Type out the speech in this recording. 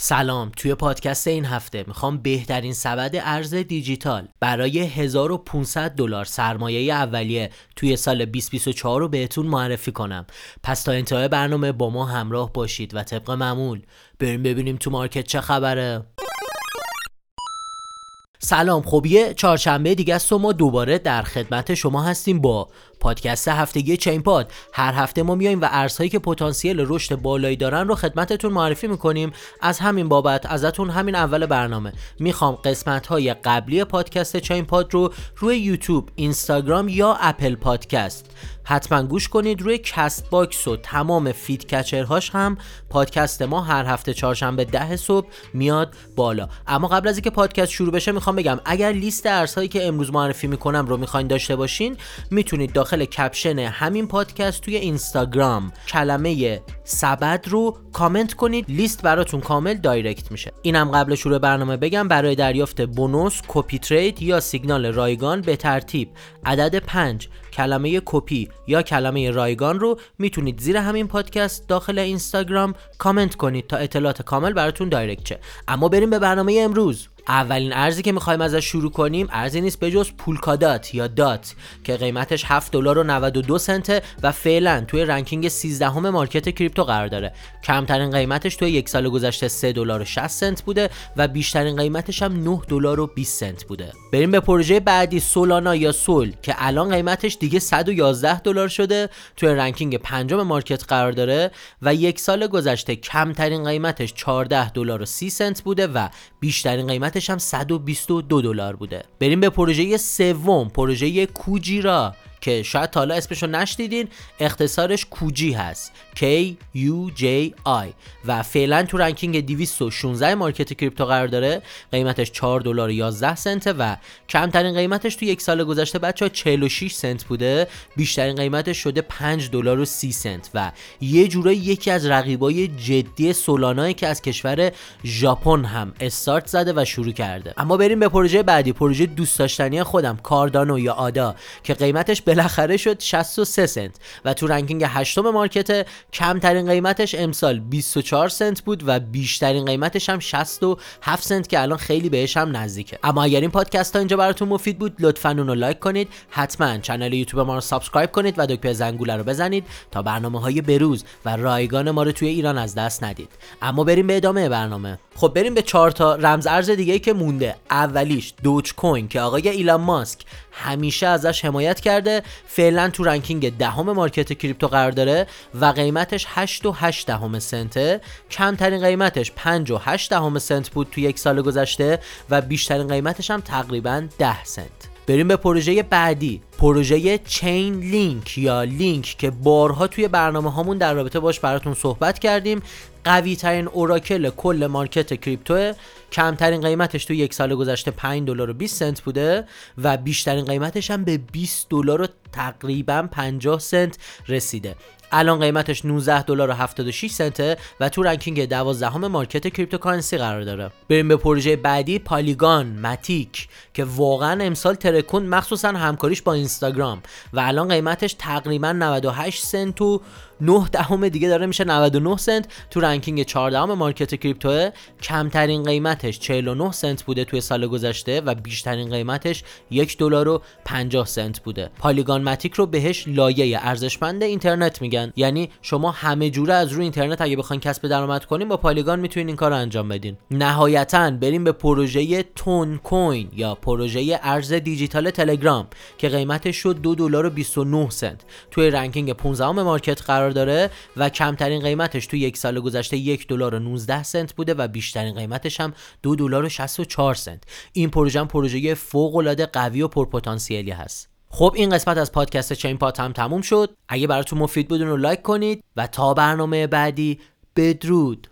سلام توی پادکست این هفته می‌خوام بهترین سبد ارز دیجیتال برای 1500 دلار سرمایه اولیه توی سال 2024 رو بهتون معرفی کنم. پس تا انتهای برنامه با ما همراه باشید و طبق معمول. بریم ببینیم تو مارکت چه خبره. سلام خب یه چهارشنبه دیگه است و ما دوباره در خدمت شما هستیم با پادکست هفتگی چین پاد. هر هفته ما میایم و ارزهایی که پتانسیل رشد بالایی دارن رو خدمتتون معرفی می‌کنیم. از همین بابت ازتون همین اول برنامه. می‌خوام قسمت های قبلی پادکست چین پاد رو روی یوتیوب اینستاگرام یا Apple Podcast. حتما گوش کنید. روی Castbox و تمام feed catcher هاش هم پادکست ما هر هفته چهارشنبه ده صبح میاد بالا. اما قبل از اینکه پادکست شروع بشه می‌خوام بگم اگر لیست ارزهایی که امروز معرفی می‌کنم رو می‌خواین داشته باشین می‌تونید داخل caption همین پادکست توی اینستاگرام. کلمه سبد رو کامنت کنید لیست براتون کامل direct میشه. اینم قبل شروع برنامه بگم برای دریافت bonus copy trade یا سیگنال رایگان به ترتیب عدد 5 کلمه کپی یا کلمه رایگان رو می‌تونید زیر همین پادکست داخل اینستاگرام کامنت کنید تا اطلاعات کامل براتون direct شه. اما بریم به برنامه امروز. اولین ارزی که می‌خوایم ازش شروع کنیم ارزی نیست بجز Polkadot یا DOT که قیمتش 7 دلار و 92 سنته و فعلا توی ranking 13 همه market crypto قرار داره. کمترین قیمتش توی یک سال گذشته 3 دلار و 60 سنت بوده و بیشترین قیمتش هم 9 دلار و 20 سنت بوده. بریم به پروژه بعدی Solana یا SOL که الان قیمتش دیگه 111 دلار شده توی ranking پنجم market قرار داره و یک سال گذشته کمترین قیمتش 14 دلار و 30 سنت بوده و بیشترین قیمت قیمتش هم 122 دلار بوده. بریم به پروژه سوم پروژه Kujira که شاید حالا اسمشو نشنیدین اختصارش KUJI هست. K U J I. و فعلا تو ranking 216 market crypto قرار داره. قیمتش 4 دلار 11 سنت و کمترین قیمتش تو یک سال گذشته بچه 46 سنت بوده. بیشترین قیمتش شده 5 دلار و 30 سنت و یه جورایی یکی از رقیبای جدی Solana یی که از کشور ژاپن هم استارت زده و شروع کرده. اما بریم به پروژه بعدی. پروژه دوست داشتنی خودم Cardano یا ADA که قیمتش بالاخره شد 63 سنت و تو ranking هشتم market کمترین قیمتش امسال 24 سنت بود و بیشترین قیمتش هم 67 سنت که الان خیلی بهش هم نزدیکه. اما اگر این پادکست ها اینجا براتون مفید بود لطفا اونو لایک کنید. حتما کانال یوتیوب ما رو subscribe کنید و دکمه زنگوله رو بزنید تا برنامه های بروز و رایگان ما رو توی ایران از دست ندید. اما بریم به ادامه برنامه. خب بریم به چهار تا رمز ارز دیگه که مونده. اولیش Dogecoin که آقای ایلان ماسک همیشه ازش حمایت کرده فعلا تو ranking دهم market crypto قرار داره و قیمتش 8 و 8 دهم سنته. کمترین قیمتش 5 و 8 دهم سنت بود تو یک سال گذشته و بیشترین قیمتش هم تقریبا 10 سنت. بریم به پروژه بعدی. پروژه Chainlink یا لینک که بارها توی برنامه هامون در رابطه باش براتون صحبت کردیم. قوی ترین oracle کل market crypto. کمترین قیمتش تو یک سال گذشته 5 دلار و 20 سنت بوده و بیشترین قیمتش هم به 20 دلار و تقریبا 50 سنت رسیده. الان قیمتش 19 دلار و 76 سنته و تو ranking 12 market cryptocurrency قرار داره. بریم به پروژه بعدی Polygon Matic که واقعا امسال ترکوند مخصوصا همکاریش با اینستاگرام و الان قیمتش تقریبا 98 سنت و 9 دهم دیگه داره میشه 99 سنت. تو ranking 14 market crypto کمترین قیمتش 49 سنت بوده توی سال گذشته و بیشترین قیمتش 1 دلار و 50 سنت بوده. Polygon Matic رو بهش لایه ارزشمند اینترنت میگن یعنی شما همه جوره از روی اینترنت اگه بخواین کسب درآمد کنین با Polygon می‌تونین این کار رو انجام بدین. نهایتا بریم به پروژه Toncoin یا پروژه ارز دیجیتال تلگرام که قیمتش شد 2 دلار و 29 سنت. توی ranking 15 market قرار داره و کمترین قیمتش تو یک سال گذشته یک دلار و 19 سنت بوده و بیشترین قیمتش هم دو دلار و 64 سنت. این پروژه هم پروژه فوق العاده قوی و پرپتانسیلی هست. خب این قسمت از پادکست چین پات هم تموم شد. اگه براتون مفید بود رو لایک کنید و تا برنامه بعدی بدرود.